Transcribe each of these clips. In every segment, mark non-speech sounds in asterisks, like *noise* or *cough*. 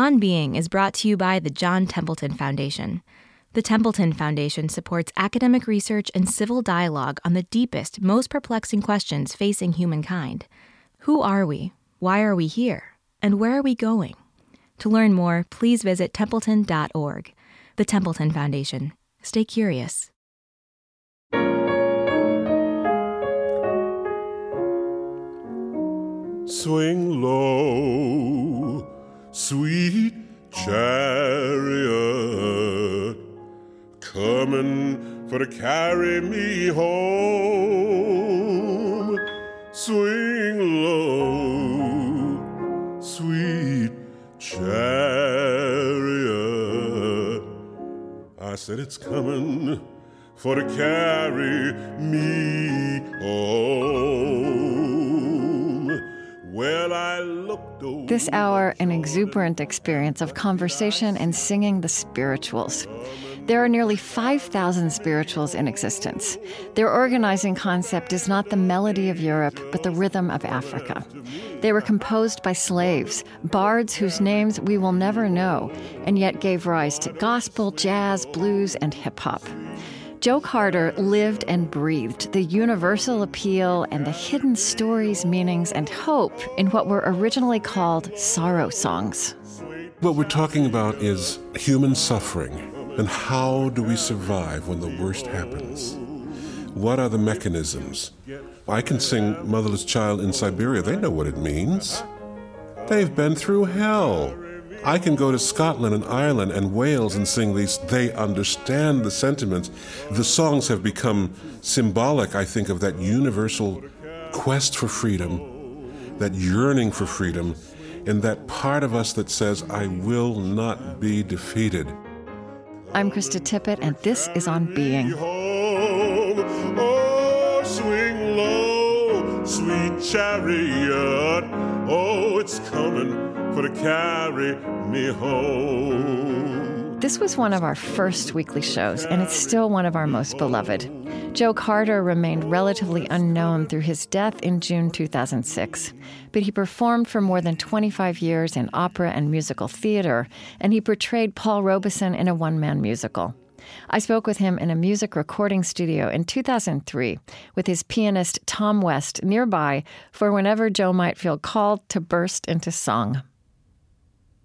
On Being is brought to you by the John Templeton Foundation. The Templeton Foundation supports academic research and civil dialogue on the deepest, most perplexing questions facing humankind. Who are we? Why are we here? And where are we going? To learn more, please visit templeton.org. The Templeton Foundation. Stay curious. Swing low, sweet chariot, coming for to carry me home. Swing low, sweet chariot. I said it's coming for to carry me home. This hour, an exuberant experience of conversation and singing the spirituals. There are nearly 5,000 spirituals in existence. Their organizing concept is not the melody of Europe, but the rhythm of Africa. They were composed by slaves, bards whose names we will never know, and yet gave rise to gospel, jazz, blues, and hip hop. Joe Carter lived and breathed the universal appeal and the hidden stories, meanings, and hope in what were originally called sorrow songs. What we're talking about is human suffering and how do we survive when the worst happens? What are the mechanisms? I can sing Motherless Child in Siberia. They know what it means. They've been through hell. I can go to Scotland and Ireland and Wales and sing these. They understand the sentiments. The songs have become symbolic, I think, of that universal quest for freedom, that yearning for freedom, and that part of us that says, I will not be defeated. I'm Krista Tippett, and this is On Being. Oh, swing low, sweet chariot. Oh, it's coming for to carry me home. This was one of our first weekly shows, and it's still one of our most beloved. Joe Carter remained relatively unknown through his death in June 2006, but he performed for more than 25 years in opera and musical theater, and he portrayed Paul Robeson in a one man musical. I spoke with him in a music recording studio in 2003 with his pianist Tom West nearby for whenever Joe might feel called to burst into song.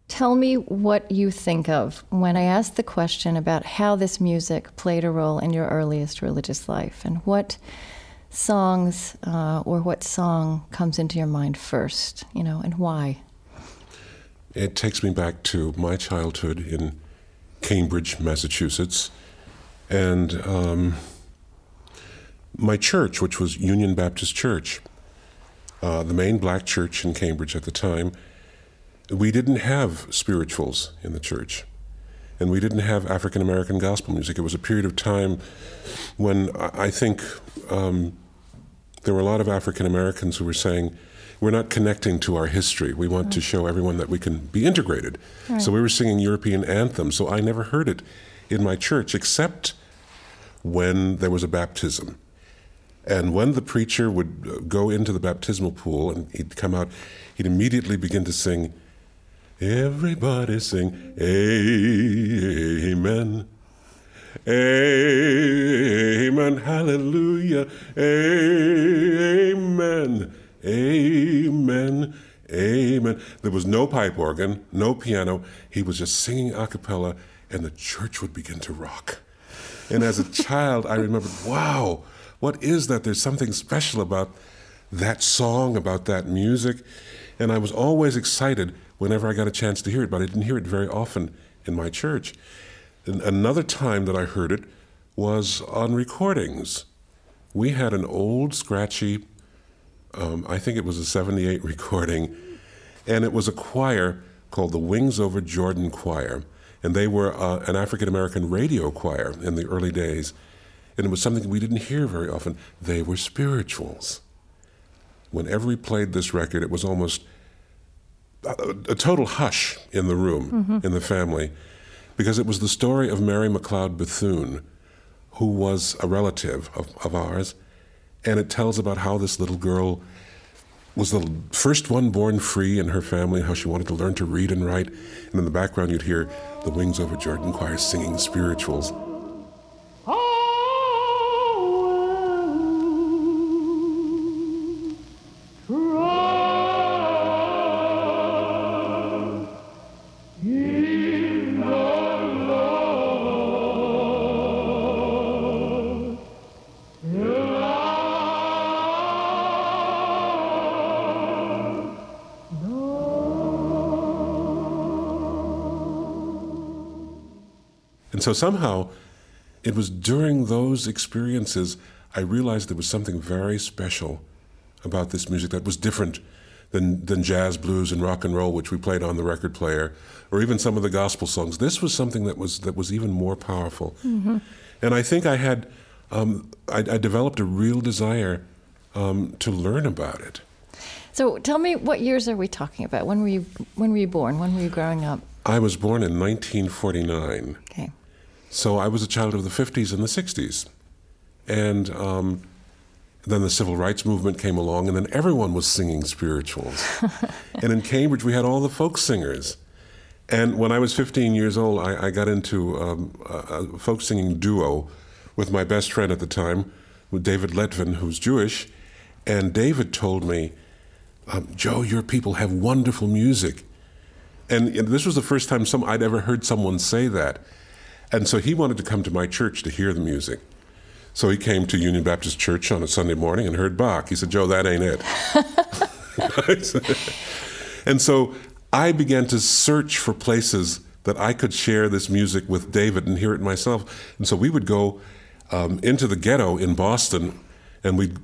Tell me what you think of when I ask the question about how this music played a role in your earliest religious life and what songs uh, or what song comes into your mind first, you know, and why. It takes me back to my childhood in Cambridge, Massachusetts, and um, my church, which was Union Baptist Church, uh, the main black church in Cambridge at the time we didn't have spirituals in the church, and we didn't have African American gospel music. It was a period of time when I think um, there were a lot of African Americans who were saying, we're not connecting to our history. We want right. to show everyone that we can be integrated. Right. So we were singing European anthems. So I never heard it in my church except when there was a baptism. And when the preacher would go into the baptismal pool and he'd come out, he'd immediately begin to sing Everybody sing Amen. Amen. Hallelujah. Amen. Amen. Amen. There was no pipe organ, no piano. He was just singing a cappella, and the church would begin to rock. And as a *laughs* child, I remembered, wow, what is that? There's something special about that song, about that music. And I was always excited whenever I got a chance to hear it, but I didn't hear it very often in my church. And another time that I heard it was on recordings. We had an old, scratchy, um, I think it was a 78 *laughs* recording, and it was a choir called the Wings Over Jordan Choir. And they were uh, an African American radio choir in the early days. And it was something we didn't hear very often. They were spirituals. Whenever we played this record, it was almost a, total hush in the room, mm-hmm. in the family, because it was the story of Mary McLeod Bethune, who was a relative of, of ours, and it tells about how this little girl was the first one born free in her family, how she wanted to learn to read and write. And in the background, you'd hear the Wings Over Jordan choir singing spirituals. So somehow, it was during those experiences I realized there was something very special about this music that was different than, than jazz, blues, and rock and roll, which we played on the record player, or even some of the gospel songs. This was something that was that was even more powerful. Mm-hmm. And I think I had um, I, I, developed a real desire um, to learn about it. So tell me, what years are we talking about? When were you when were you born? When were you growing up? I was born in 1949. Okay. So I was a child of the 50s and the 60s. And um, then the civil rights movement came along, and then everyone was singing spirituals. *laughs* and in Cambridge, we had all the folk singers. And when I was 15 years old, I, I got into um, a, a, folk singing duo with my best friend at the time, with David Letvin, who's Jewish. And David told me, um, Joe, your people have wonderful music. And, and this was the first time some, I'd ever heard someone say that. And so he wanted to come to my church to hear the music. So he came to Union Baptist Church on a Sunday morning and heard Bach. He said, Joe, that ain't it. *laughs* and so I began to search for places that I could share this music with David and hear it myself. And so we would go um, into the ghetto in Boston and we'd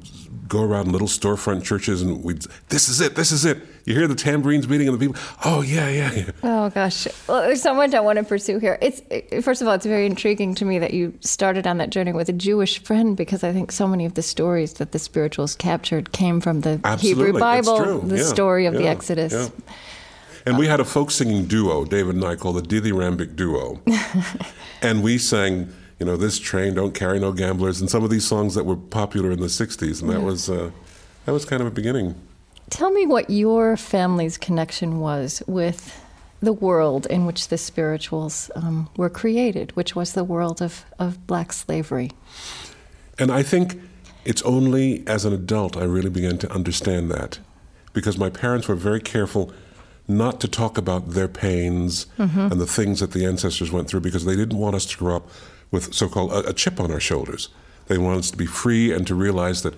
go around little storefront churches and we'd, this is it, this is it. You hear the tambourines beating and the people, oh, yeah, yeah, yeah. Oh, gosh. Well, there's so much I want to pursue here. It's First of all, it's very intriguing to me that you started on that journey with a Jewish friend because I think so many of the stories that the spirituals captured came from the Absolutely. Hebrew Bible, the yeah. story of yeah. the Exodus. Yeah. And we had a folk singing duo, David and I, called the Dithyrambic Duo. *laughs* and we sang you know, this train don't carry no gamblers, and some of these songs that were popular in the '60s, and that was uh, that was kind of a beginning. Tell me what your family's connection was with the world in which the spirituals um, were created, which was the world of, of black slavery. And I think it's only as an adult I really began to understand that, because my parents were very careful not to talk about their pains mm-hmm. and the things that the ancestors went through, because they didn't want us to grow up with so called a, a chip on our shoulders. They wanted us to be free and to realize that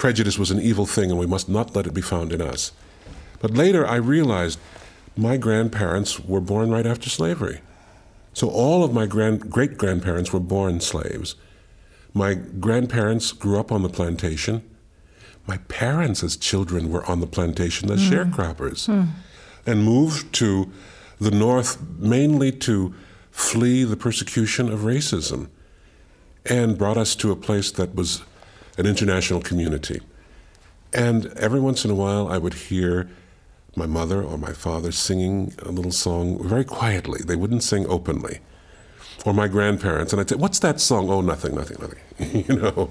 prejudice was an evil thing and we must not let it be found in us. But later I realized my grandparents were born right after slavery. So all of my grand, great grandparents were born slaves. My grandparents grew up on the plantation. My parents, as children, were on the plantation as mm. sharecroppers mm. and moved to the north mainly to flee the persecution of racism and brought us to a place that was an international community. And every once in a while, I would hear my mother or my father singing a little song very quietly. They wouldn't sing openly. Or my grandparents, and I'd say, "What's that song?" "Oh, nothing, nothing, nothing." *laughs* you know.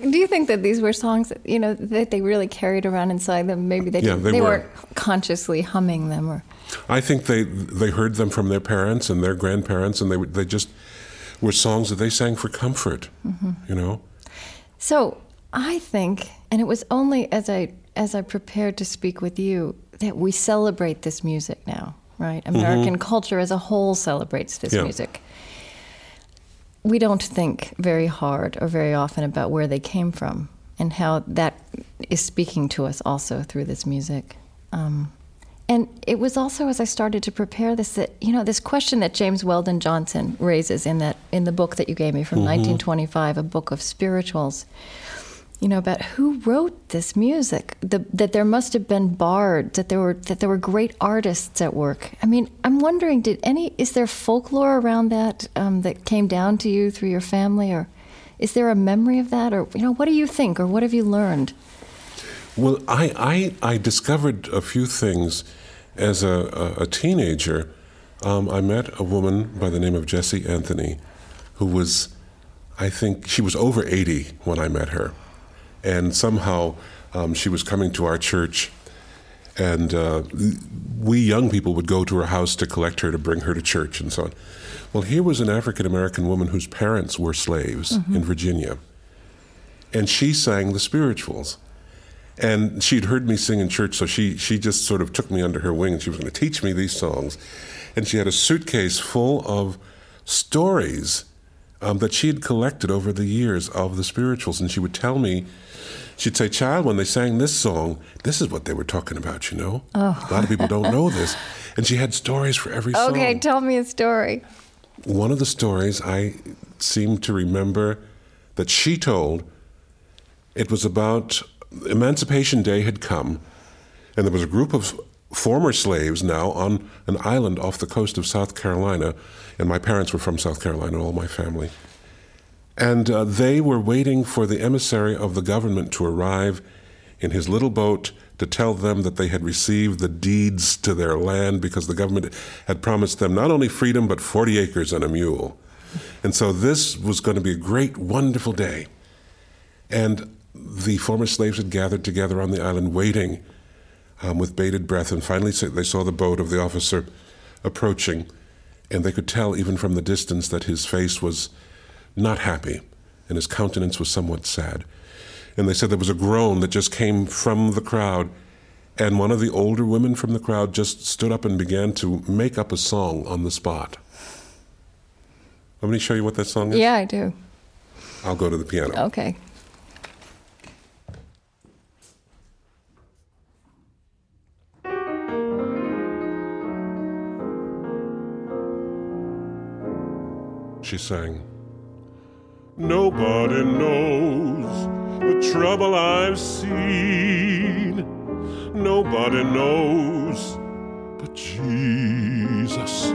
Do you think that these were songs that you know that they really carried around inside them? Maybe they yeah, they, they were. weren't consciously humming them, or I think they they heard them from their parents and their grandparents, and they they just were songs that they sang for comfort. Mm-hmm. You know. So I think, and it was only as I as I prepared to speak with you that we celebrate this music now, right? Mm-hmm. American mm-hmm. culture as a whole celebrates this yeah. music. We don't think very hard or very often about where they came from and how that is speaking to us also through this music. Um, and it was also as I started to prepare this that you know this question that James Weldon Johnson raises in that in the book that you gave me from mm-hmm. 1925, a book of spirituals. You know about who wrote this music. The, that there must have been bards. That there were that there were great artists at work. I mean, I'm wondering, did any is there folklore around that um, that came down to you through your family, or is there a memory of that, or you know, what do you think, or what have you learned? Well, I I, I discovered a few things as a, a, a teenager, um, I met a woman by the name of Jessie Anthony, who was, I think, she was over 80 when I met her. And somehow Um, she was coming to our church, and uh, we young people would go to her house to collect her to bring her to church and so on. Well, here was an African American woman whose parents were slaves mm-hmm. in Virginia, and she sang the spirituals. And she'd heard me sing in church, so she, she just sort of took me under her wing and she was going to teach me these songs. And she had a suitcase full of stories um, that she had collected over the years of the spirituals. And she would tell me, she'd say, Child, when they sang this song, this is what they were talking about, you know? Oh. A lot of people don't know this. And she had stories for every song. Okay, tell me a story. One of the stories I seem to remember that she told, it was about Emancipation Day had come, and there was a group of former slaves now on an island off the coast of South Carolina, and my parents were from South Carolina, all my family. And uh, they were waiting for the emissary of the government to arrive in his little boat to tell them that they had received the deeds to their land because the government had promised them not only freedom, but 40 acres and a mule. And so this was going to be a great, wonderful day. And the former slaves had gathered together on the island waiting um, with bated breath, and finally they saw the boat of the officer approaching, and they could tell even from the distance that his face was not happy and his countenance was somewhat sad. And they said there was a groan that just came from the crowd, and one of the older women from the crowd just stood up and began to make up a song on the spot. Let me show you what that song is? Yeah, I do. I'll go to the piano. Okay. She sang. Nobody knows the trouble I've seen. Nobody knows but Jesus.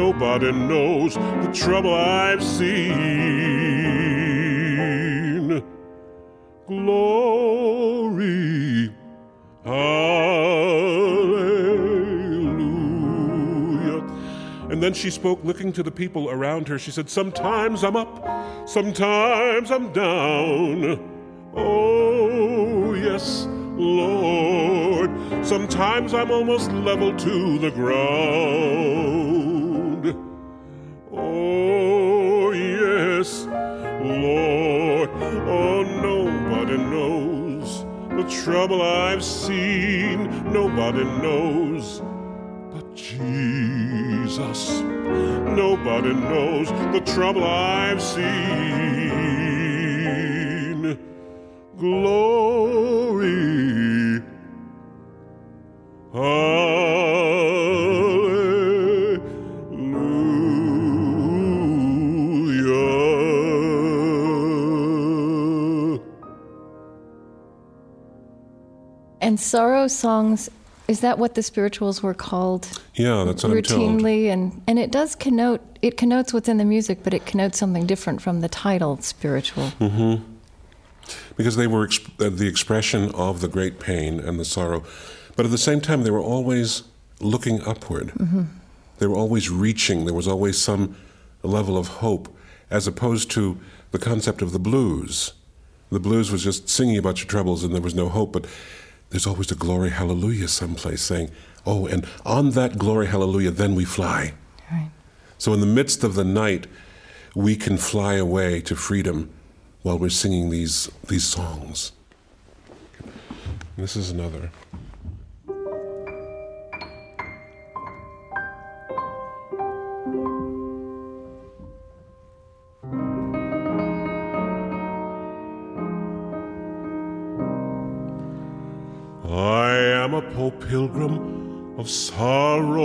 Nobody knows the trouble I've seen. Glory. And then she spoke, looking to the people around her. She said, Sometimes I'm up, sometimes I'm down. Oh, yes, Lord. Sometimes I'm almost level to the ground. Oh, yes, Lord. Oh, nobody knows the trouble I've seen. Nobody knows but Jesus. Nobody knows the trouble I've seen. Glory. Hallelujah. And sorrow songs is that what the spirituals were called? Yeah, that's what routinely, and and it does connote it connotes what's in the music, but it connotes something different from the title spiritual. Mm-hmm. Because they were exp- uh, the expression of the great pain and the sorrow, but at the same time they were always looking upward. Mm-hmm. They were always reaching. There was always some level of hope, as opposed to the concept of the blues. The blues was just singing about your troubles and there was no hope, but there's always a glory hallelujah someplace saying, oh, and on that glory hallelujah, then we fly. Right. So in the midst of the night, we can fly away to freedom while we're singing these, these songs. This is another. Pilgrim of sorrow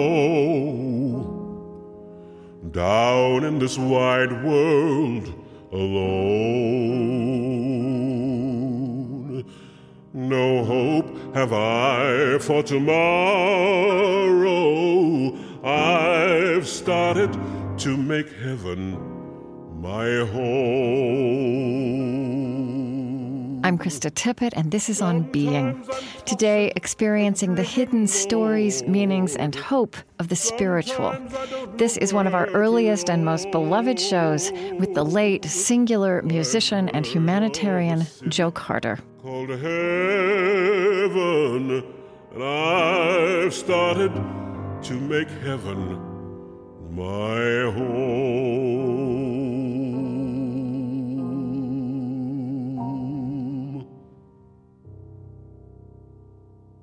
down in this wide world alone. No hope have I for tomorrow. I've started to make heaven my home. I'm Krista Tippett, and this is On Being. Today, experiencing the hidden stories, meanings, and hope of the spiritual. This is one of our earliest and most beloved shows with the late singular musician and humanitarian Joe Carter. called heaven, and I've started to make heaven my home.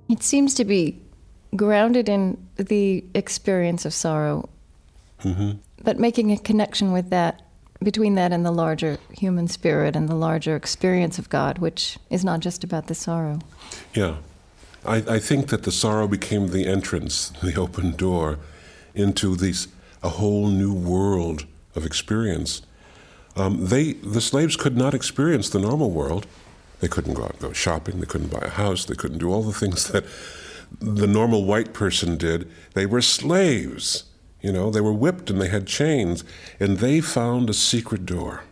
It seems to be grounded in the experience of sorrow, but making a connection with that, between that and the larger human spirit and the larger experience of God, which is not just about the sorrow. Yeah. I, I think that the sorrow became the entrance, *laughs* the open door into these a whole new world of experience. Um, they the slaves could not experience the normal world. They couldn't go out and go shopping. They couldn't buy a house. They couldn't do all the things that the normal white person did. They were slaves. You know, they were whipped and they had chains, and they found a secret door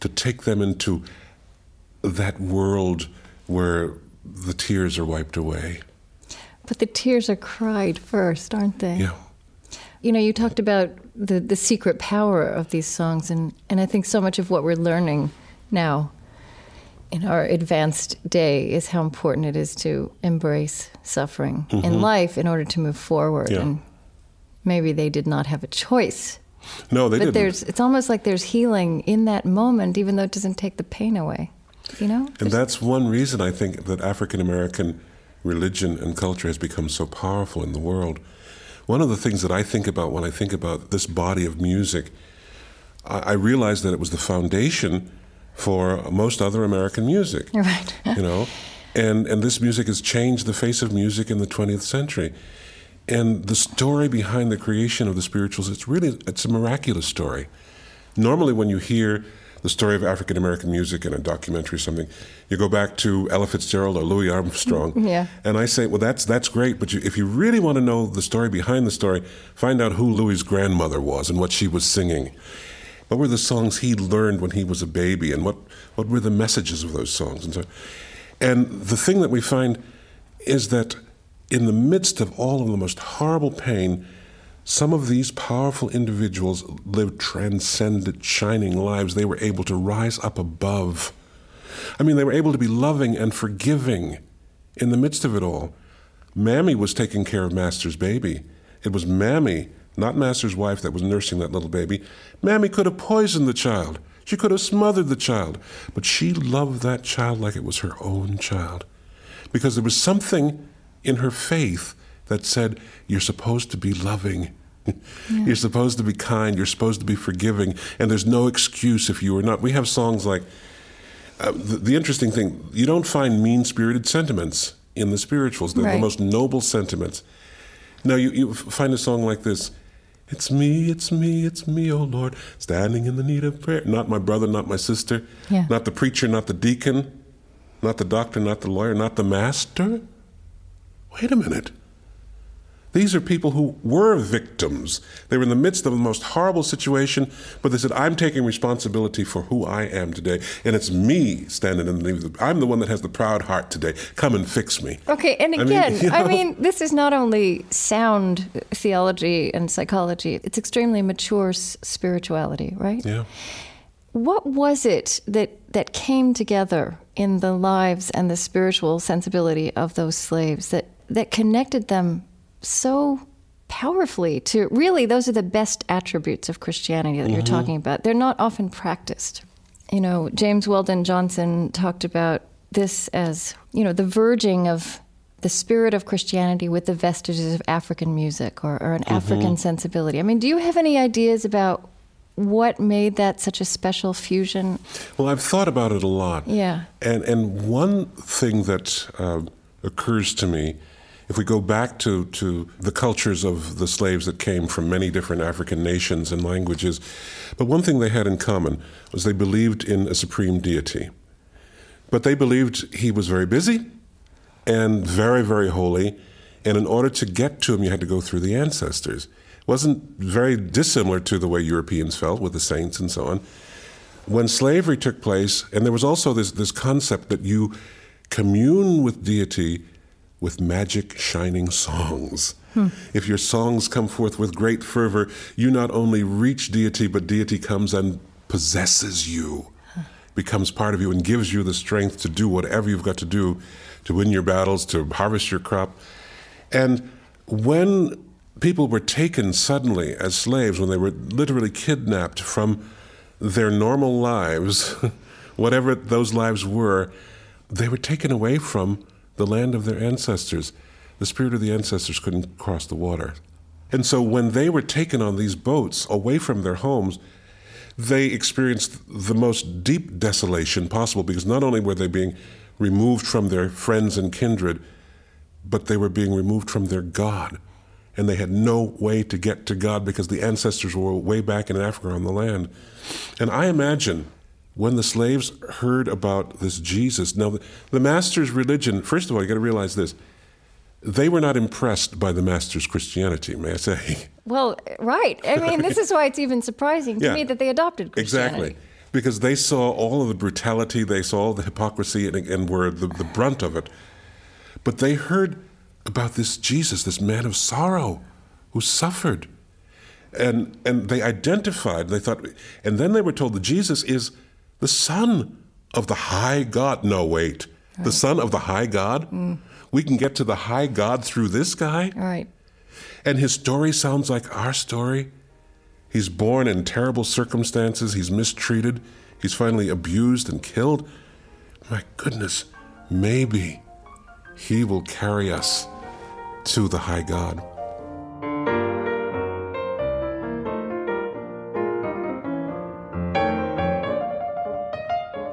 to take them into that world where the tears are wiped away. But the tears are cried first, aren't they? Yeah. You know, you talked about the, the secret power of these songs, and, and I think so much of what we're learning now in our advanced day is how important it is to embrace suffering in life in order to move forward. Mm-hmm. Yeah. And maybe they did not have a choice. No, they but didn't. there's it's almost like there's healing in that moment, even though it doesn't take the pain away. You know? And that's one reason I think that African American religion and culture has become so powerful in the world. One of the things that I think about when I think about this body of music, I, I realize that it was the foundation for most other American music. *laughs* Right. you know, and and this music has changed the face of music in the 20th century. And the story behind the creation of the spirituals, it's really it's a miraculous story. Normally, when you hear the story of African American music in a documentary or something, you go back to Ella Fitzgerald or Louis Armstrong. *laughs* Yeah. And I say, well, that's that's great, but you, if you really want to know the story behind the story, find out who Louis's grandmother was and what she was singing. What were the songs he learned when he was a baby, and what, what were the messages of those songs? And so, and the thing that we find is that in the midst of all of the most horrible pain, some of these powerful individuals lived transcendent, shining lives. They were able to rise up above. I mean, they were able to be loving and forgiving in the midst of it all. Mammy was taking care of Master's baby. It was Mammy, not Master's wife, that was nursing that little baby. Mammy could have poisoned the child. She could have smothered the child. But she loved that child like it was her own child. Because there was something in her faith that said, You're supposed to be loving. *laughs* You're supposed to be kind. You're supposed to be forgiving. And there's no excuse if you are not. We have songs like, uh, the, the interesting thing, you don't find mean spirited sentiments in the spirituals. They're Right. the most noble sentiments. Now, you, you find a song like this It's me, it's me, it's me, oh Lord, standing in the need of prayer. Not my brother, not my sister, Yeah. not the preacher, not the deacon, not the doctor, not the lawyer, not the master. Wait a minute. These are people who were victims. They were in the midst of the most horrible situation, but they said, I'm taking responsibility for who I am today. And it's me standing in the. I'm the one that has the proud heart today. Come and fix me. Okay, and I mean, again, *laughs* you I mean, this is not only sound theology and psychology, it's extremely mature s- spirituality, right? Yeah. What was it that, that came together in the lives and the spiritual sensibility of those slaves that, that connected them so powerfully to really, those are the best attributes of Christianity that you're talking about. They're not often practiced. You know, James Weldon Johnson talked about this as, you know, the verging of the spirit of Christianity with the vestiges of African music or, or an African sensibility. I mean, do you have any ideas about what made that such a special fusion? Well, I've thought about it a lot. Yeah. And, and one thing that uh, occurs to me, if we go back to, to the cultures of the slaves that came from many different African nations and languages, but one thing they had in common was they believed in a supreme deity. But they believed he was very busy and very, very holy. And in order to get to him, you had to go through the ancestors. It wasn't very dissimilar to the way Europeans felt with the saints and so on. When slavery took place, and there was also this, this concept that you commune with deity with magic shining songs. If your songs come forth with great fervor, you not only reach deity, but deity comes and possesses you. becomes part of you and gives you the strength to do whatever you've got to do to win your battles, to harvest your crop. And when people were taken suddenly as slaves, when they were literally kidnapped from their normal lives, *laughs* whatever those lives were, they were taken away from the land of their ancestors. The spirit of the ancestors couldn't cross the water. And so when they were taken on these boats away from their homes, they experienced the most deep desolation possible because not only were they being removed from their friends and kindred, but they were being removed from their God. And they had no way to get to God because the ancestors were way back in Africa on the land. And I imagine when the slaves heard about this Jesus, now the, master's religion, first of all, you got to realize this they were not impressed by the master's Christianity, may I say. Well, right. I mean, this is why it's even surprising to Yeah. me that they adopted Christianity. Exactly. Because they saw all of the brutality, they saw all the hypocrisy, and, and were the, the brunt of it. But they heard about this Jesus, this man of sorrow who suffered. And, and they identified, they thought, and then they were told that Jesus is the Son of the high God. No, wait. The Son of the high God? Mm. We can get to the high God through this guy? Right. And his story sounds like our story. He's born in terrible circumstances. He's mistreated. He's finally abused and killed. My goodness, maybe he will carry us to the high God.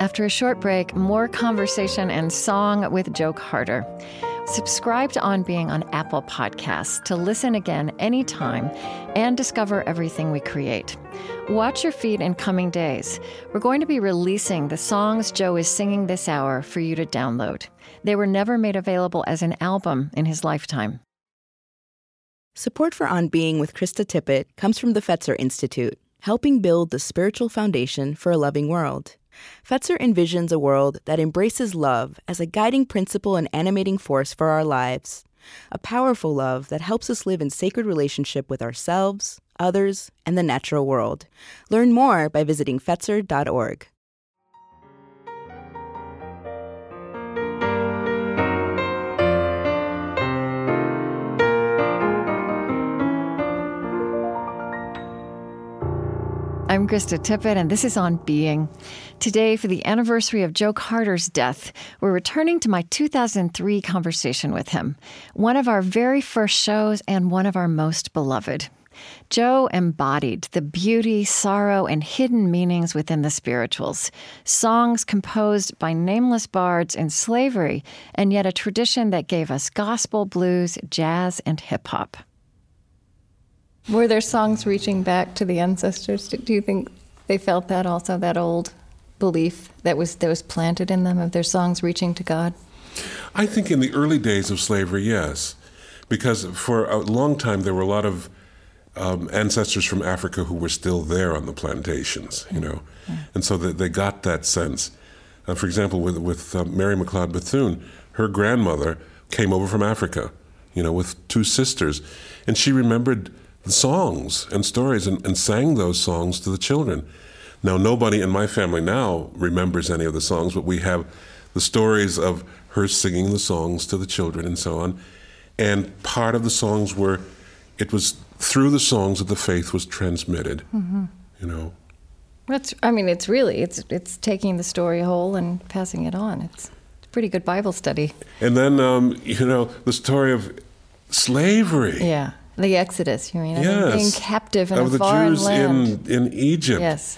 After a short break, more conversation and song with Joe Carter. Subscribe to On Being on Apple Podcasts to listen again anytime and discover everything we create. Watch your feed in coming days. We're going to be releasing the songs Joe is singing this hour for you to download. They were never made available as an album in his lifetime. Support for On Being with Krista Tippett comes from the Fetzer Institute, helping build the spiritual foundation for a loving world. Fetzer envisions a world that embraces love as a guiding principle and animating force for our lives. A powerful love that helps us live in sacred relationship with ourselves, others, and the natural world. Learn more by visiting Fetzer.org. I'm Krista Tippett, and this is On Being. Today, for the anniversary of Joe Carter's death, we're returning to my 2003 conversation with him, one of our very first shows and one of our most beloved. Joe embodied the beauty, sorrow, and hidden meanings within the spirituals. Songs composed by nameless bards in slavery, and yet a tradition that gave us gospel, blues, jazz, and hip hop. Were there songs reaching back to the ancestors? Do you think they felt that also, that old belief that was that was planted in them of their songs reaching to God? I think in the early days of slavery, yes, because for a long time there were a lot of um, ancestors from Africa who were still there on the plantations, you know, and so they, they got that sense. Uh, for example, with with uh, Mary McLeod Bethune, her grandmother came over from Africa, you know, with two sisters, and she remembered songs and stories and, and sang those songs to the children. Now, nobody in my family now remembers any of the songs, but we have the stories of her singing the songs to the children and so on. And part of the songs were, it was through the songs that the faith was transmitted, you know. That's I mean, it's really it's it's taking the story whole and passing it on. It's a pretty good Bible study. And then, um, you know, the story of slavery. Yeah. The Exodus, you mean? Yes. Being captive in of a the foreign Jews land. in in Egypt. yes.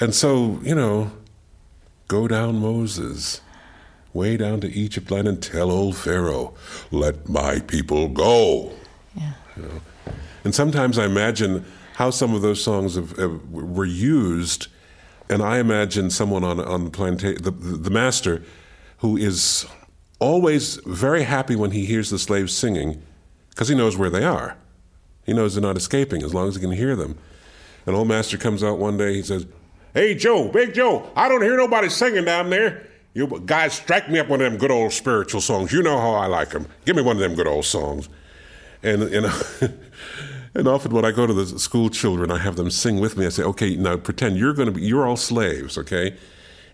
And so, you know, go down Moses, way down to Egypt land and tell old Pharaoh, let my people go. Yeah. And sometimes I imagine how some of those songs have, have, were used, and I imagine someone on on the plantation, the, the, the master, who is always very happy when he hears the slaves singing, because he knows where they are. He knows they're not escaping as long as he can hear them. And old master comes out one day. He says, "Hey Joe, Big Joe, I don't hear nobody singing down there. You guys, strike me up one of them good old spiritual songs. You know how I like them. Give me one of them good old songs." And and *laughs* and often when I go to the school children, I have them sing with me. I say, "Okay, now pretend you're going to be you're all slaves, okay,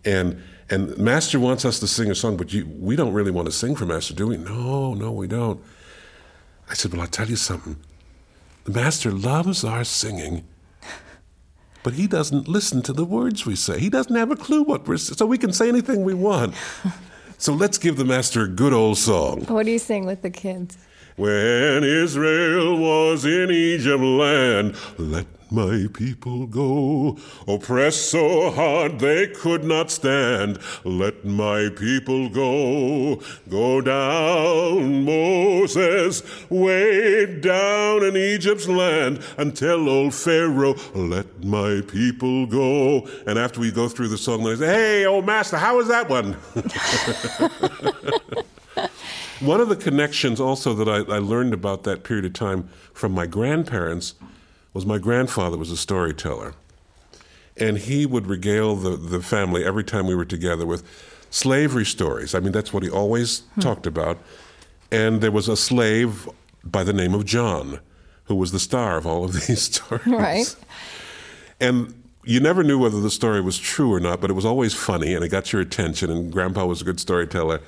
And and Master wants us to sing a song, but you, we don't really want to sing for Master, do we? No, no, we don't. I said, Well, I'll tell you something. The Master loves our singing, but he doesn't listen to the words we say. He doesn't have a clue what we're saying, so we can say anything we want. *laughs* so let's give the Master a good old song. What do you sing with the kids? When Israel was in Egypt land, let my people go. Oppressed so hard they could not stand. Let my people go. Go down, Moses, way down in Egypt's land, and tell old Pharaoh, let my people go. And after we go through the song, they say, hey, old master, how was that one? *laughs* One of the connections also that I, I, learned about that period of time from my grandparents was my grandfather was a storyteller. And he would regale the, the family every time we were together with slavery stories. I mean, that's what he always hmm. talked about. And there was a slave by the name of John who was the star of all of *laughs* these stories. Right. And you never knew whether the story was true or not, but it was always funny and it got your attention. And Grandpa was a good storyteller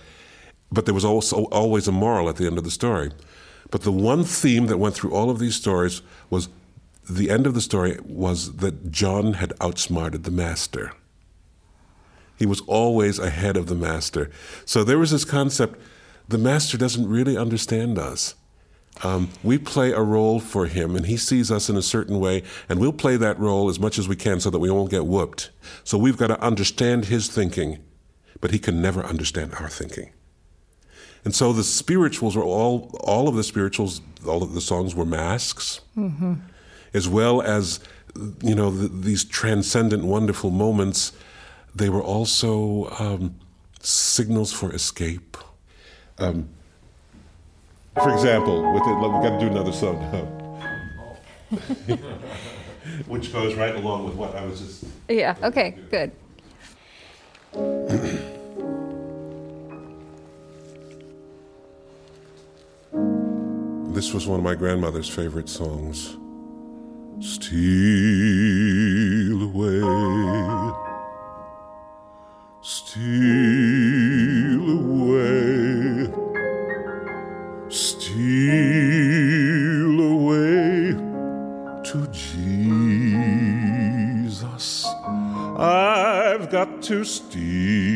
but there was also always a moral at the end of the story. But the one theme that went through all of these stories was the end of the story was that John had outsmarted the master. He was always ahead of the master. So there was this concept the master doesn't really understand us. Um, we play a role for him, and he sees us in a certain way, and we'll play that role as much as we can so that we won't get whooped. So we've got to understand his thinking, but he can never understand our thinking. And so the spirituals were all, all of the spirituals, all of the songs were masks, mm-hmm. As well as, you know, the, these transcendent, wonderful moments. They were also um, signals for escape. Um, for example, with it, we've got to do another song. *laughs* Which goes right along with what I was just. Yeah, okay, good. This was one of my grandmother's favorite songs. Steal away, steal away, steal away to Jesus. I've got to steal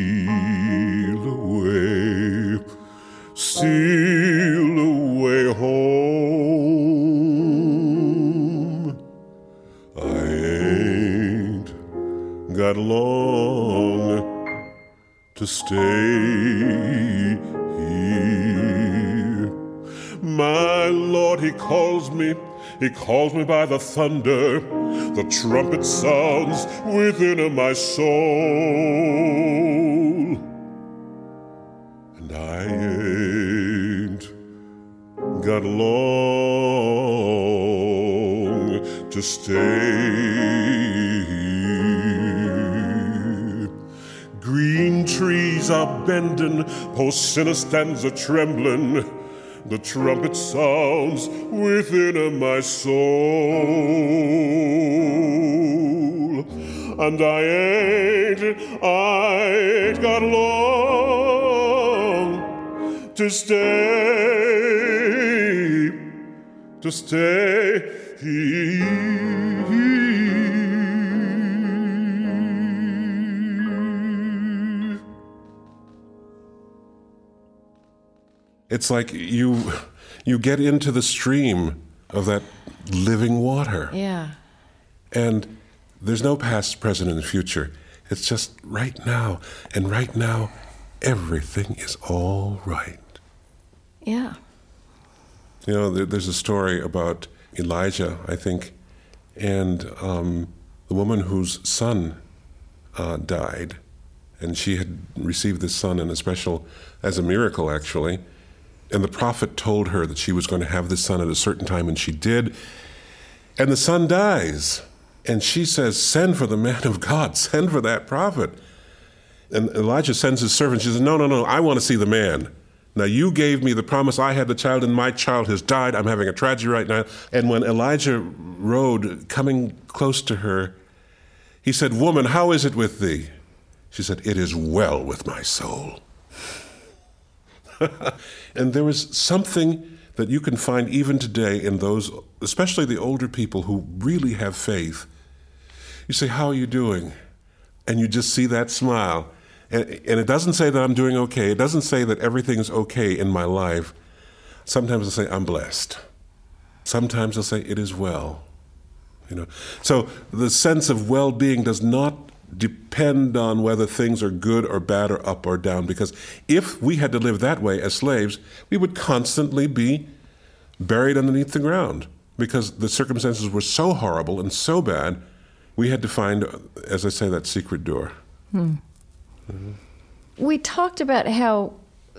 He calls me by the thunder. The trumpet sounds within my soul. And I ain't got long to stay Green trees are bending, Pocinna stands a trembling. The trumpet sounds within my soul. And I ain't, I ain't got long to stay, to stay here. It's like you you get into the stream of that living water. Yeah. And there's no past, present, and future. It's just right now. And right now, everything is all right. Yeah. You know, there, there's a story about Elijah, I think, and um, the woman whose son uh, died, and she had received this son in a special, as a miracle actually and the prophet told her that she was going to have this son at a certain time, and she did. And the son dies. And she says, Send for the man of God, *laughs* send for that prophet. And Elijah sends his servant. She says, No, no, no, I want to see the man. Now, you gave me the promise. I had the child, and my child has died. I'm having a tragedy right now. And when Elijah rode, coming close to her, he said, Woman, how is it with thee? She said, It is well with my soul. *laughs* and there is something that you can find even today in those, especially the older people who really have faith. You say, How are you doing? And you just see that smile. And, and it doesn't say that I'm doing okay. It doesn't say that everything's okay in my life. Sometimes they'll say, I'm blessed. Sometimes they'll say, It is well. You know, so the sense of well-being does not depend on whether things are good or bad or up or down. Because if we had to live that way as slaves, we would constantly be buried underneath the ground because the circumstances were so horrible and so bad. We had to find, as I say, that secret door. Hmm. Mm-hmm. We talked about how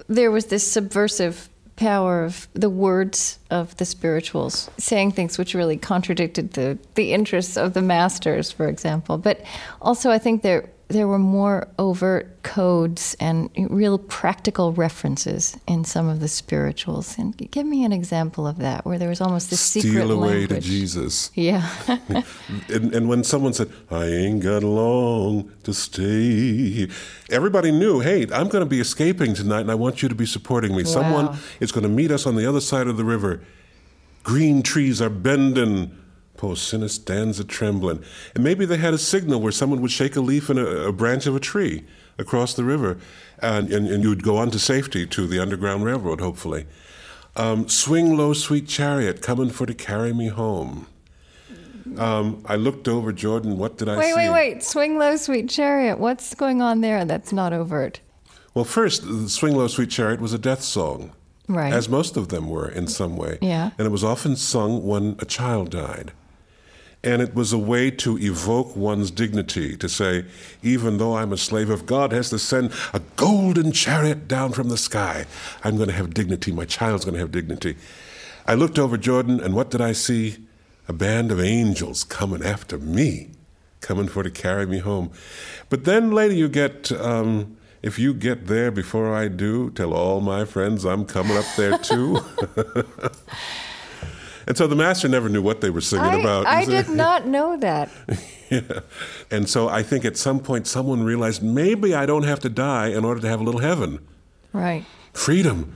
there was this subversive power of the words of the spirituals, saying things which really contradicted the, the interests of the masters, for example. But also, I think there there were more overt codes and real practical references in some of the spirituals. And give me an example of that, where there was almost this Steal secret away language. to Jesus. Yeah. *laughs* and, and when someone said, I ain't got long to stay, everybody knew, hey, I'm going to be escaping tonight and I want you to be supporting me. Someone is going to meet us on the other side of the river. Green trees are bending Poor sinner stands a trembling. And maybe they had a signal where someone would shake a leaf in a, a branch of a tree across the river, and, and, and, you would go on to safety to the Underground Railroad, hopefully. Um, Swing low, sweet chariot, coming for to carry me home. Um, I looked over Jordan. What did I wait, see? Wait, wait, wait. Swing low, sweet chariot. What's going on there that's not overt? Well, first, Swing Low, Sweet Chariot was a death song. Right. As most of them were in some way. Yeah. And it was often sung when a child died. And it was a way to evoke one's dignity, to say, even though I'm a slave, if God has to send a golden chariot down from the sky, I'm going to have dignity. My child's going to have dignity. I looked over Jordan, and what did I see? A band of angels coming after me, coming for to carry me home. But then later you get, um, if you get there before I do, tell all my friends I'm coming up there too. *laughs* And so the master never knew what they were singing I, about. I *laughs* did not know that. yeah. And so I think at some point someone realized maybe I don't have to die in order to have a little heaven. Right. Freedom.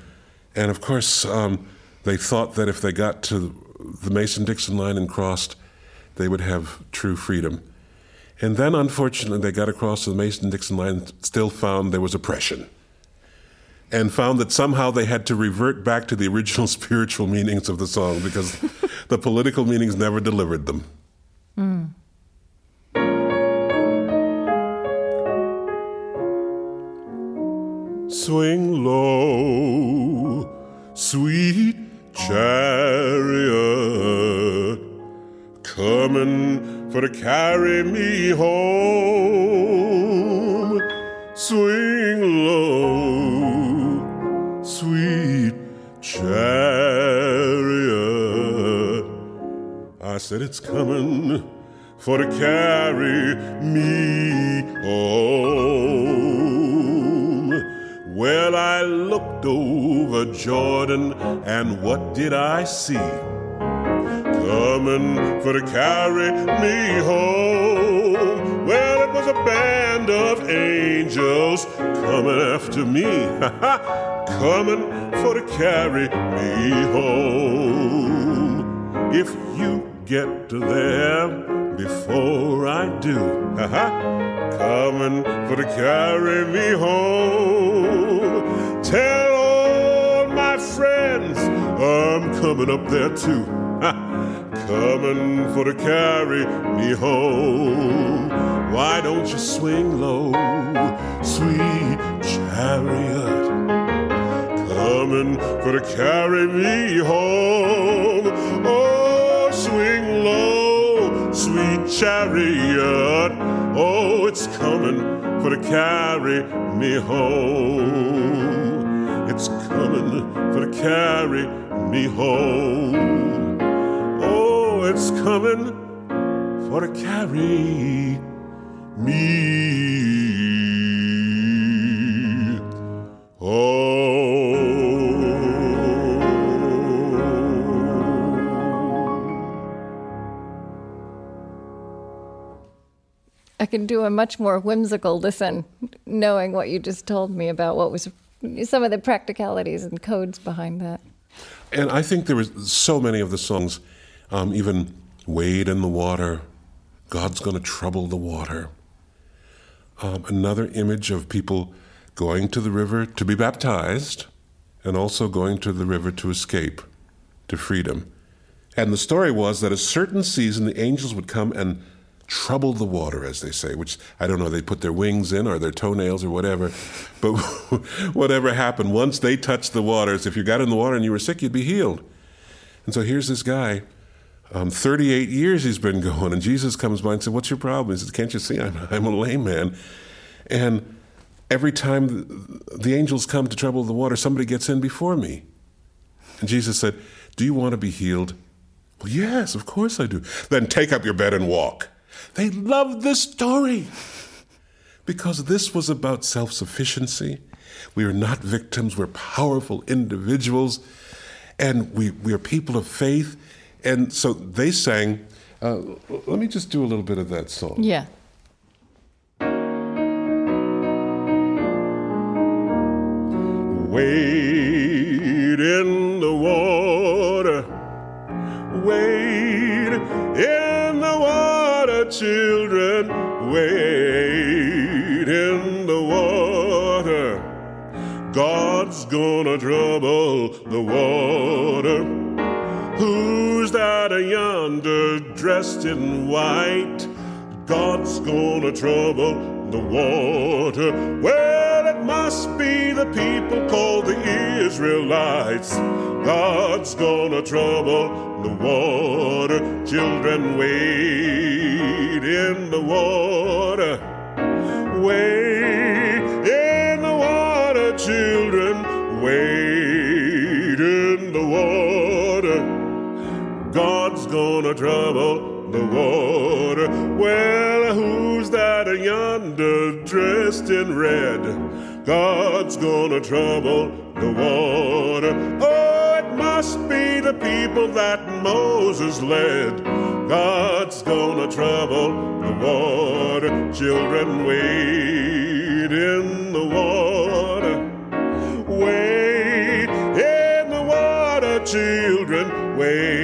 And of course, um, they thought that if they got to the Mason Dixon line and crossed, they would have true freedom. And then, unfortunately, they got across the Mason Dixon line and still found there was oppression and found that somehow they had to revert back to the original *laughs* spiritual meanings of the song because the political meanings never delivered them. Mm. Swing low, sweet chariot, coming for to carry me home. Swing low, sweet chariot. I said it's coming for to carry me home. Well, I looked over Jordan, and what did I see? Coming for to carry me home. Well, it was a band of angels coming after me, *laughs* coming for to carry me home. If you get to there before I do, *laughs* coming for to carry me home. Tell all my friends I'm coming up there too *laughs* coming for to carry me home. Why don't you swing low, sweet chariot? Coming for to carry me home. Oh, swing low, sweet chariot. Oh, it's coming for to carry me home. It's coming for to carry me home Oh, it's coming for to carry me I can do a much more whimsical listen, knowing what you just told me about what was some of the practicalities and codes behind that. And I think there was so many of the songs, um, even Wade in the Water, God's going to trouble the water. Um, another image of people going to the river to be baptized and also going to the river to escape to freedom. And the story was that a certain season the angels would come and trouble the water, as they say, which I don't know, they put their wings in or their toenails or whatever. But *laughs* whatever happened, once they touched the waters, if you got in the water and you were sick, you'd be healed. And so here's this guy, um, 38 years he's been going, and Jesus comes by and says, What's your problem? He says, Can't you see I'm, I'm a lame man? And every time the, angels come to trouble the water, somebody gets in before me. And Jesus said, Do you want to be healed? Well, yes, of course I do. Then take up your bed and walk. They loved this story because this was about self sufficiency. We are not victims, we're powerful individuals, and we, we are people of faith. And so they sang. Uh, let me just do a little bit of that song. Yeah. Wade in the water, wade in the water, children, wade in the water. God's gonna trouble the water. Who's that a yonder dressed in white? God's gonna trouble the water. Well, it must be the people called the Israelites. God's gonna trouble the water. Children, wade in the water. Wade God's gonna trouble the water. Well, who's that yonder dressed in red? God's gonna trouble the water. Oh, it must be the people that Moses led. God's gonna trouble the water. Children, wade in the water. Wade in the water, children, wade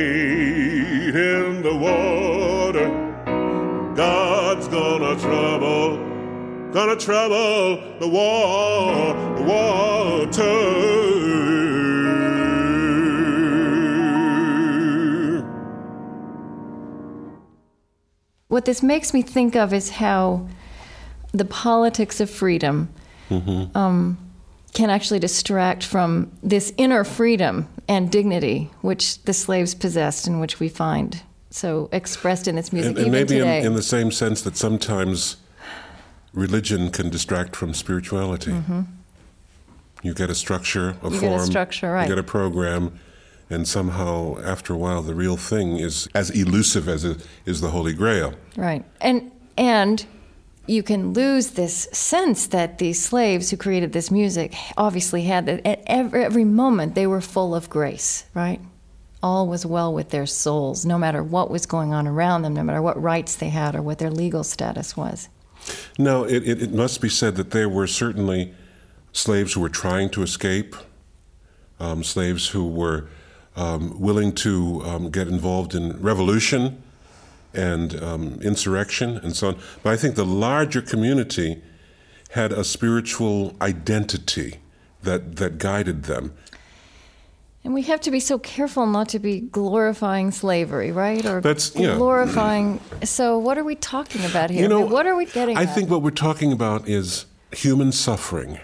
gonna trouble, gonna trouble the war, the water. What this makes me think of is how the politics of freedom um, can actually distract from this inner freedom and dignity which the slaves possessed and which we find so expressed in its music And, and maybe in, in the same sense that sometimes religion can distract from spirituality. You get a structure, a Mm-hmm. You form, get a structure, right. you get a program, and somehow, after a while, the real thing is as elusive as it is the Holy Grail. Right. And and you can lose this sense that these slaves who created this music obviously had that at every, every moment they were full of grace, right? All was well with their souls, no matter what was going on around them, no matter what rights they had or what their legal status was. Now, it, it, it must be said that there were certainly slaves who were trying to escape, um, slaves who were um, willing to um, get involved in revolution and um, insurrection and so on. But I think the larger community had a spiritual identity that, that guided them. And we have to be so careful not to be glorifying slavery, right? Or That's- yeah. glorifying. So, what are we talking about here? You know, what are we getting I at? think what we're talking about is human suffering.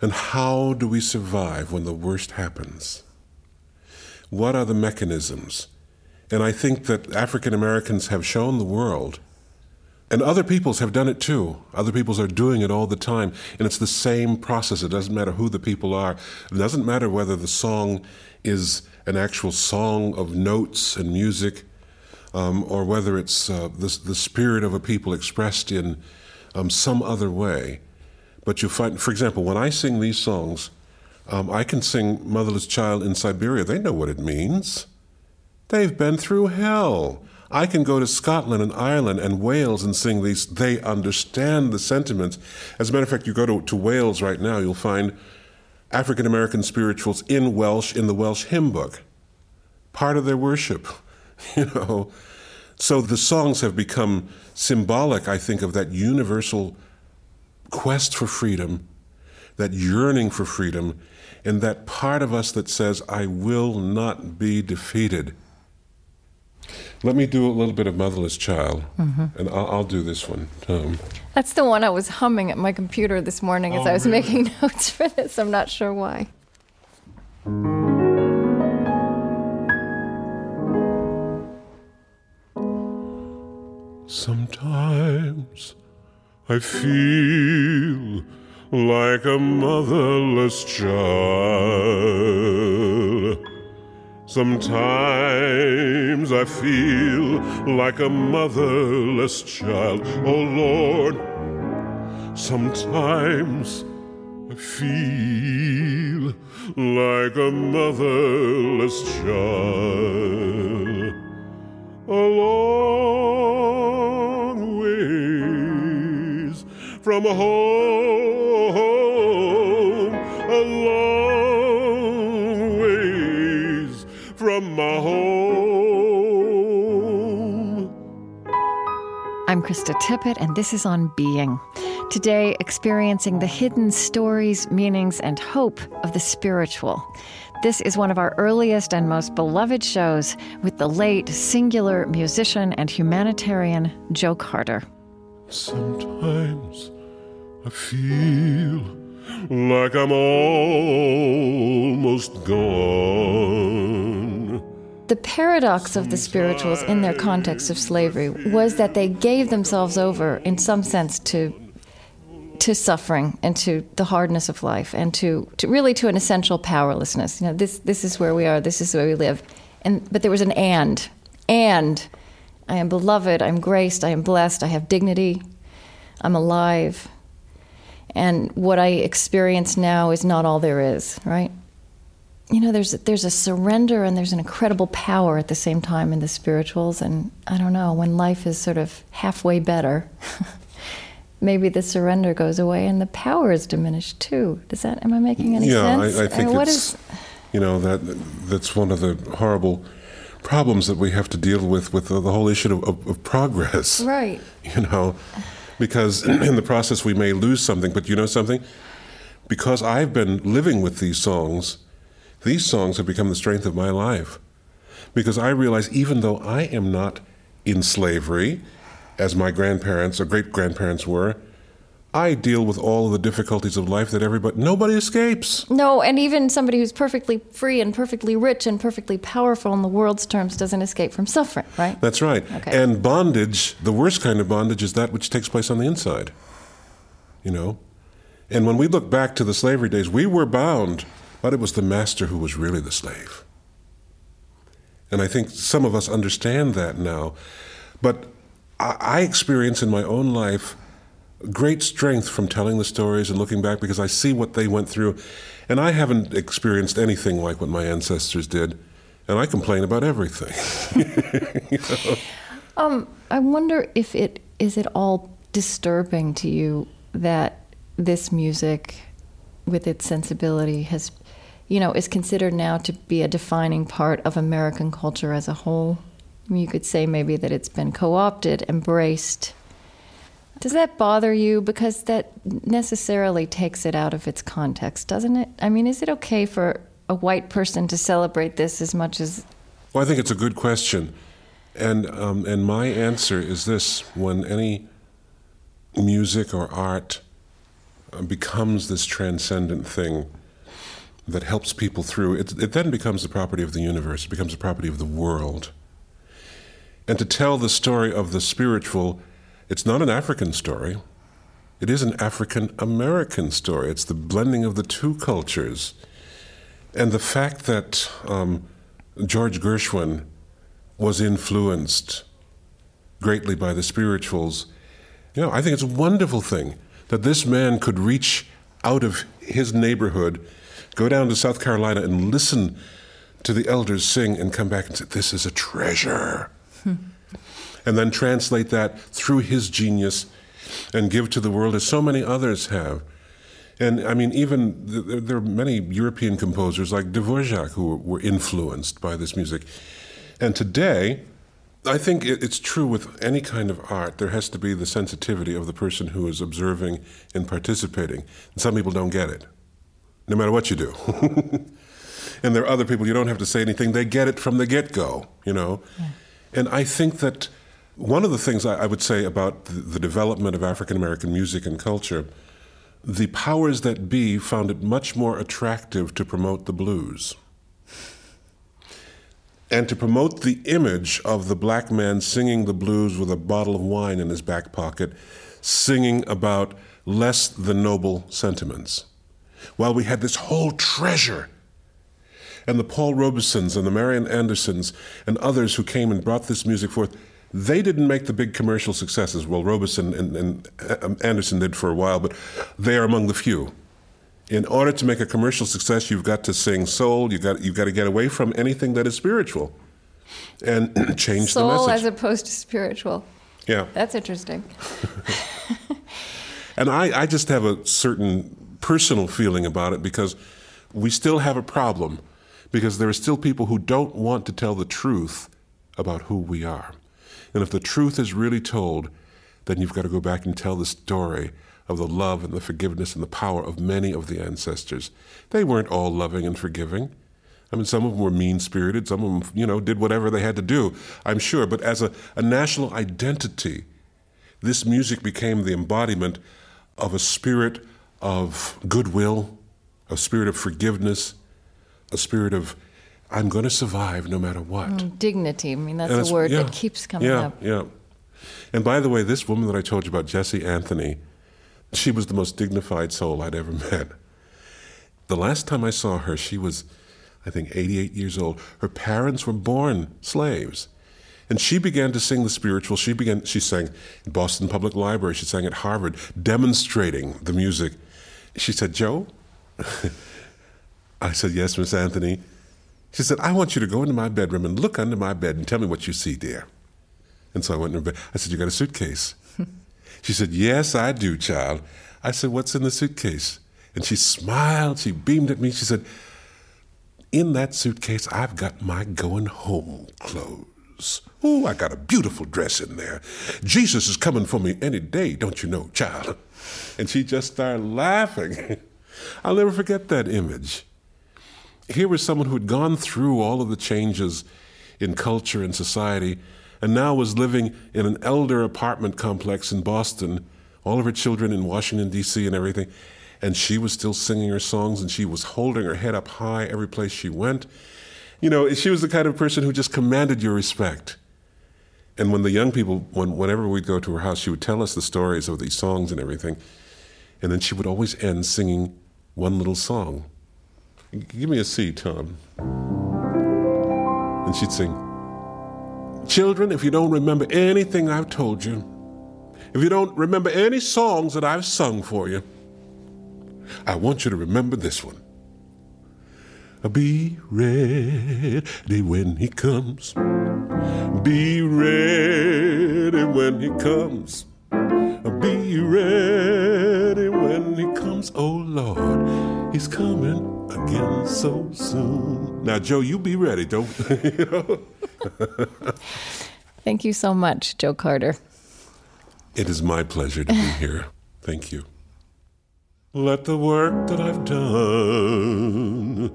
And how do we survive when the worst happens? What are the mechanisms? And I think that African Americans have shown the world, and other peoples have done it too. Other peoples are doing it all the time. And it's the same process. It doesn't matter who the people are, it doesn't matter whether the song is an actual song of notes and music um, or whether it's uh, the, the spirit of a people expressed in um, some other way. But you find, for example, when I sing these songs, um, I can sing Motherless Child in Siberia. They know what it means. They've been through hell. I can go to Scotland and Ireland and Wales and sing these. They understand the sentiments. As a matter of fact, you go to, to Wales right now, you'll find African American spirituals in Welsh in the Welsh hymn book, part of their worship, *laughs* you know. So the songs have become symbolic, I think, of that universal quest for freedom, that yearning for freedom, and that part of us that says, I will not be defeated. Let me do a little bit of Motherless Child, mm-hmm. and I'll, I'll, do this one. Um, That's the one I was humming at my computer this morning as oh, I was really? making *laughs* notes for this. I'm not sure why. Sometimes I feel like a motherless child. Sometimes I feel like a motherless child. Oh Lord, sometimes I feel like a motherless child. Oh Lord from home, I'm Krista Tippett, and this is On Being. Today, experiencing the hidden stories, meanings, and hope of the spiritual. This is one of our earliest and most beloved shows with the late singular musician and humanitarian Joe Carter. Sometimes I feel like I'm almost gone. The paradox of the spirituals in their context of slavery was that they gave themselves over, in some sense, to to suffering and to the hardness of life and to, to really to an essential powerlessness. You know, this this is where we are, this is where we live. And but there was an and. And I am beloved, I'm graced, I am blessed, I have dignity, I'm alive. And what I experience now is not all there is, right? You know, there's there's a surrender and there's an incredible power at the same time in the spirituals. And I don't know, when life is sort of halfway better, *laughs* maybe the surrender goes away and the power is diminished too. Does that? Am I making any yeah, sense? Yeah, I, I, think it's, is, you know that that's one of the horrible problems that we have to deal with with the, the whole issue of, of, of, progress. Right. *laughs* You know, because *clears throat* in the process we may lose something. But you know something? Because I've been living with these songs, these songs have become the strength of my life. Because I realize even though I am not in slavery, as my grandparents or great grandparents were, I deal with all of the difficulties of life that everybody, nobody escapes. No, and even somebody who's perfectly free and perfectly rich and perfectly powerful in the world's terms doesn't escape from suffering, right? That's right. Okay. And bondage, the worst kind of bondage, is that which takes place on the inside. You know? And when we look back to the slavery days, we were bound, but it was the master who was really the slave. And I think some of us understand that now. But I experience in my own life great strength from telling the stories and looking back because I see what they went through. And I haven't experienced anything like what my ancestors did. And I complain about everything. *laughs* you know? um, I wonder if it is it all disturbing to you that this music, with its sensibility, has, you know, is considered now to be a defining part of American culture as a whole. You could say maybe that it's been co-opted, embraced, does that bother you? Because that necessarily takes it out of its context, doesn't it? I mean, is it okay for a white person to celebrate this as much as. Well, I think it's a good question. And, um, and my answer is this when any music or art uh, becomes this transcendent thing that helps people through, it, it then becomes the property of the universe, it becomes the property of the world. And to tell the story of the spiritual it's not an African story. It is an African American story. It's the blending of the two cultures. And the fact that um, George Gershwin was influenced greatly by the spirituals, you know, I think it's a wonderful thing that this man could reach out of his neighborhood, go down to South Carolina and listen to the elders sing and come back and say, This is a treasure. Hmm. and then translate that through his genius and give to the world as so many others have. And I mean, even there are many European composers like Dvorak who were influenced by this music. And today, I think it's true with any kind of art. There has to be the sensitivity of the person who is observing and participating. And some people don't get it, no matter what you do. *laughs* and there are other people you don't have to say anything; they get it from the get-go. You know, yeah. and I think that one of the things I, would say about the, the development of African American music and culture, the powers that be found it much more attractive to promote the blues and to promote the image of the black man singing the blues with a bottle of wine in his back pocket, singing about less than noble sentiments. While we had this whole treasure, and the Paul Robesons and the Marian Andersons and others who came and brought this music forth, they didn't make the big commercial successes. Well, Robeson and, and uh, Anderson did for a while, but they are among the few in order to make a commercial success, you've got to sing soul. You got you've got to get away from anything that is spiritual, and *clears throat* change soul the message. as opposed to spiritual. Yeah, that's interesting. *laughs* and I, I just have a certain personal feeling about it because we still have a problem because there are still people who don't want to tell the truth about who we are. And if the truth is really told, then you've got to go back and tell the story of the love and the forgiveness and the power of many of the ancestors. They weren't all loving and forgiving. I mean, some of them were mean spirited, some of them, you know, did whatever they had to do, I'm sure. But as a, a national identity, this music became the embodiment of a spirit of goodwill, a spirit of forgiveness, a spirit of I'm going to survive no matter what. Mm, dignity. I mean, that's a word yeah, that keeps coming yeah, up. Yeah. Yeah. And by the way, this woman that I told you about, Jessie Anthony, she was the most dignified soul I'd ever *laughs* met. The last time I saw her, she was, I think, 88 years old. Her parents were born slaves. And she began to sing the spiritual. She began, she sang in Boston Public Library. She sang at Harvard, demonstrating the music. She said, Joe? *laughs* I said, Yes, Miss Anthony. She said, I want you to go into my bedroom and look under my bed and tell me what you see there. And so I went into bed. I said, You got a suitcase? *laughs* She said, Yes, I do, child. I said, What's in the suitcase? And she smiled, she beamed at me. She said, In that suitcase, I've got my going home clothes. Oh, I got a beautiful dress in there. Jesus is coming for me any day, don't you know, child? And she just started laughing. *laughs* I'll never forget that image. Here was someone who had gone through all of the changes in culture and society and now was living in an elder apartment complex in Boston, all of her children in Washington, D.C., and everything. And she was still singing her songs and she was holding her head up high every place she went. You know, she was the kind of person who just commanded your respect. And when the young people, when, whenever we'd go to her house, she would tell us the stories of these songs and everything. And then she would always end singing one little song. Give me a C, Tom. And she'd sing, Children, if you don't remember anything I've told you, if you don't remember any songs that I've sung for you, I want you to remember this one. Be ready when he comes. Be ready when he comes. Be ready when he comes. Oh Lord, he's coming again so soon. Now, Joe, you be ready, don't *laughs* you know? Thank you so much, Joe Carter. It is my pleasure to be *laughs* here. Thank you. Let the work that I've done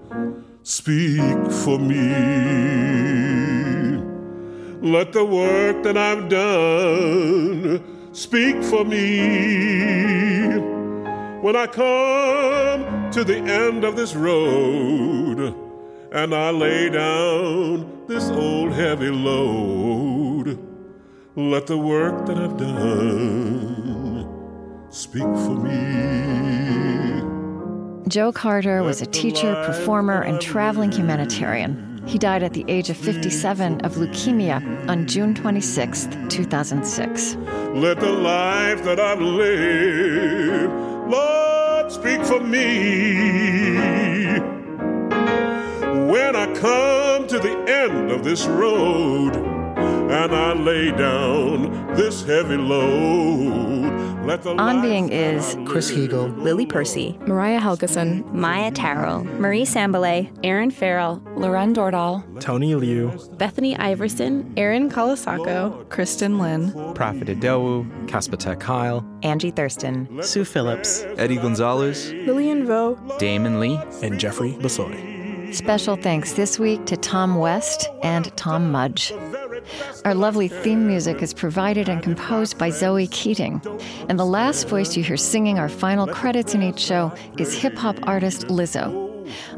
speak for me. Let the work that I've done speak for me. When I come to the end of this road, and I lay down this old heavy load. Let the work that I've done speak for me. Joe Carter was a teacher, performer, and traveling humanitarian. He died at the age of 57 of leukemia on June 26, 2006. Let the life that I've lived, Lord, speak for me when I come to the end of this road and I lay down this heavy load. Let the On Being is Chris Heagle, Lily Percy, Mariah Helgeson, Maia Tarrell, Marie Sambilay, Erinn Farrell, Laurén Dørdal, Tony Liu, Bethany Iverson, Erin Colasacco, Kristin Lin, Profit Idowu, Kaspatek Kyle, Angie Thurston, Sue Phillips, Eddie Gonzalez, Lilian Vo, Damon Lee, and Jeffrey Bissoy. Special thanks this week to Tom West and Tom Mudge. Our lovely theme music is provided and composed by Zoe Keating. And the last voice you hear singing our final credits in each show is hip hop artist Lizzo.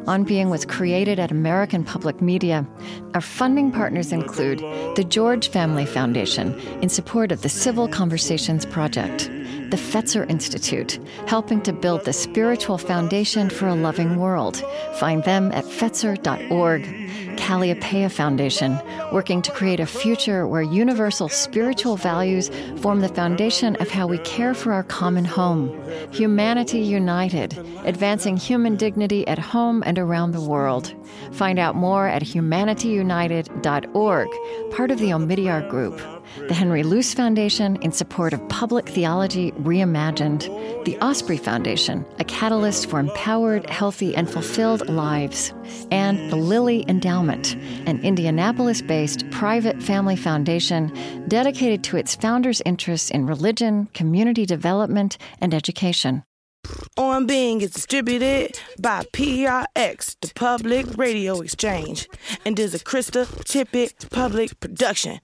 On Being was created at American Public Media. Our funding partners include the George Family Foundation in support of the Civil Conversations Project, the Fetzer Institute, helping to build the spiritual foundation for a loving world. Find them at fetzer.org. Kalliopeia Foundation, working to create a future where universal spiritual values form the foundation of how we care for our common home. Humanity United, advancing human dignity at home and around the world. Find out more at humanityunited.org, part of the Omidyar Group. The Henry Luce Foundation in support of public theology reimagined. The Osprey Foundation, a catalyst for empowered, healthy, and fulfilled lives. And the Lilly Endowment, an Indianapolis based private family foundation dedicated to its founders' interests in religion, community development, and education. On Being is distributed by PRX, the Public Radio Exchange, and is a Krista Tippett public production.